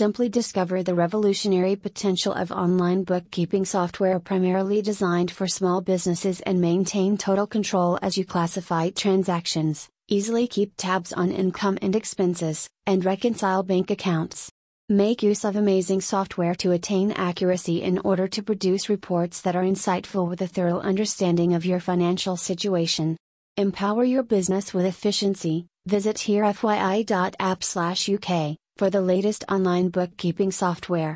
Simply discover the revolutionary potential of online bookkeeping software primarily designed for small businesses and maintain total control as you classify transactions, easily keep tabs on income and expenses, and reconcile bank accounts. Make use of amazing software to attain accuracy in order to produce reports that are insightful with a thorough understanding of your financial situation. Empower your business with efficiency. Visit herefyi.app/uk for the latest online bookkeeping software.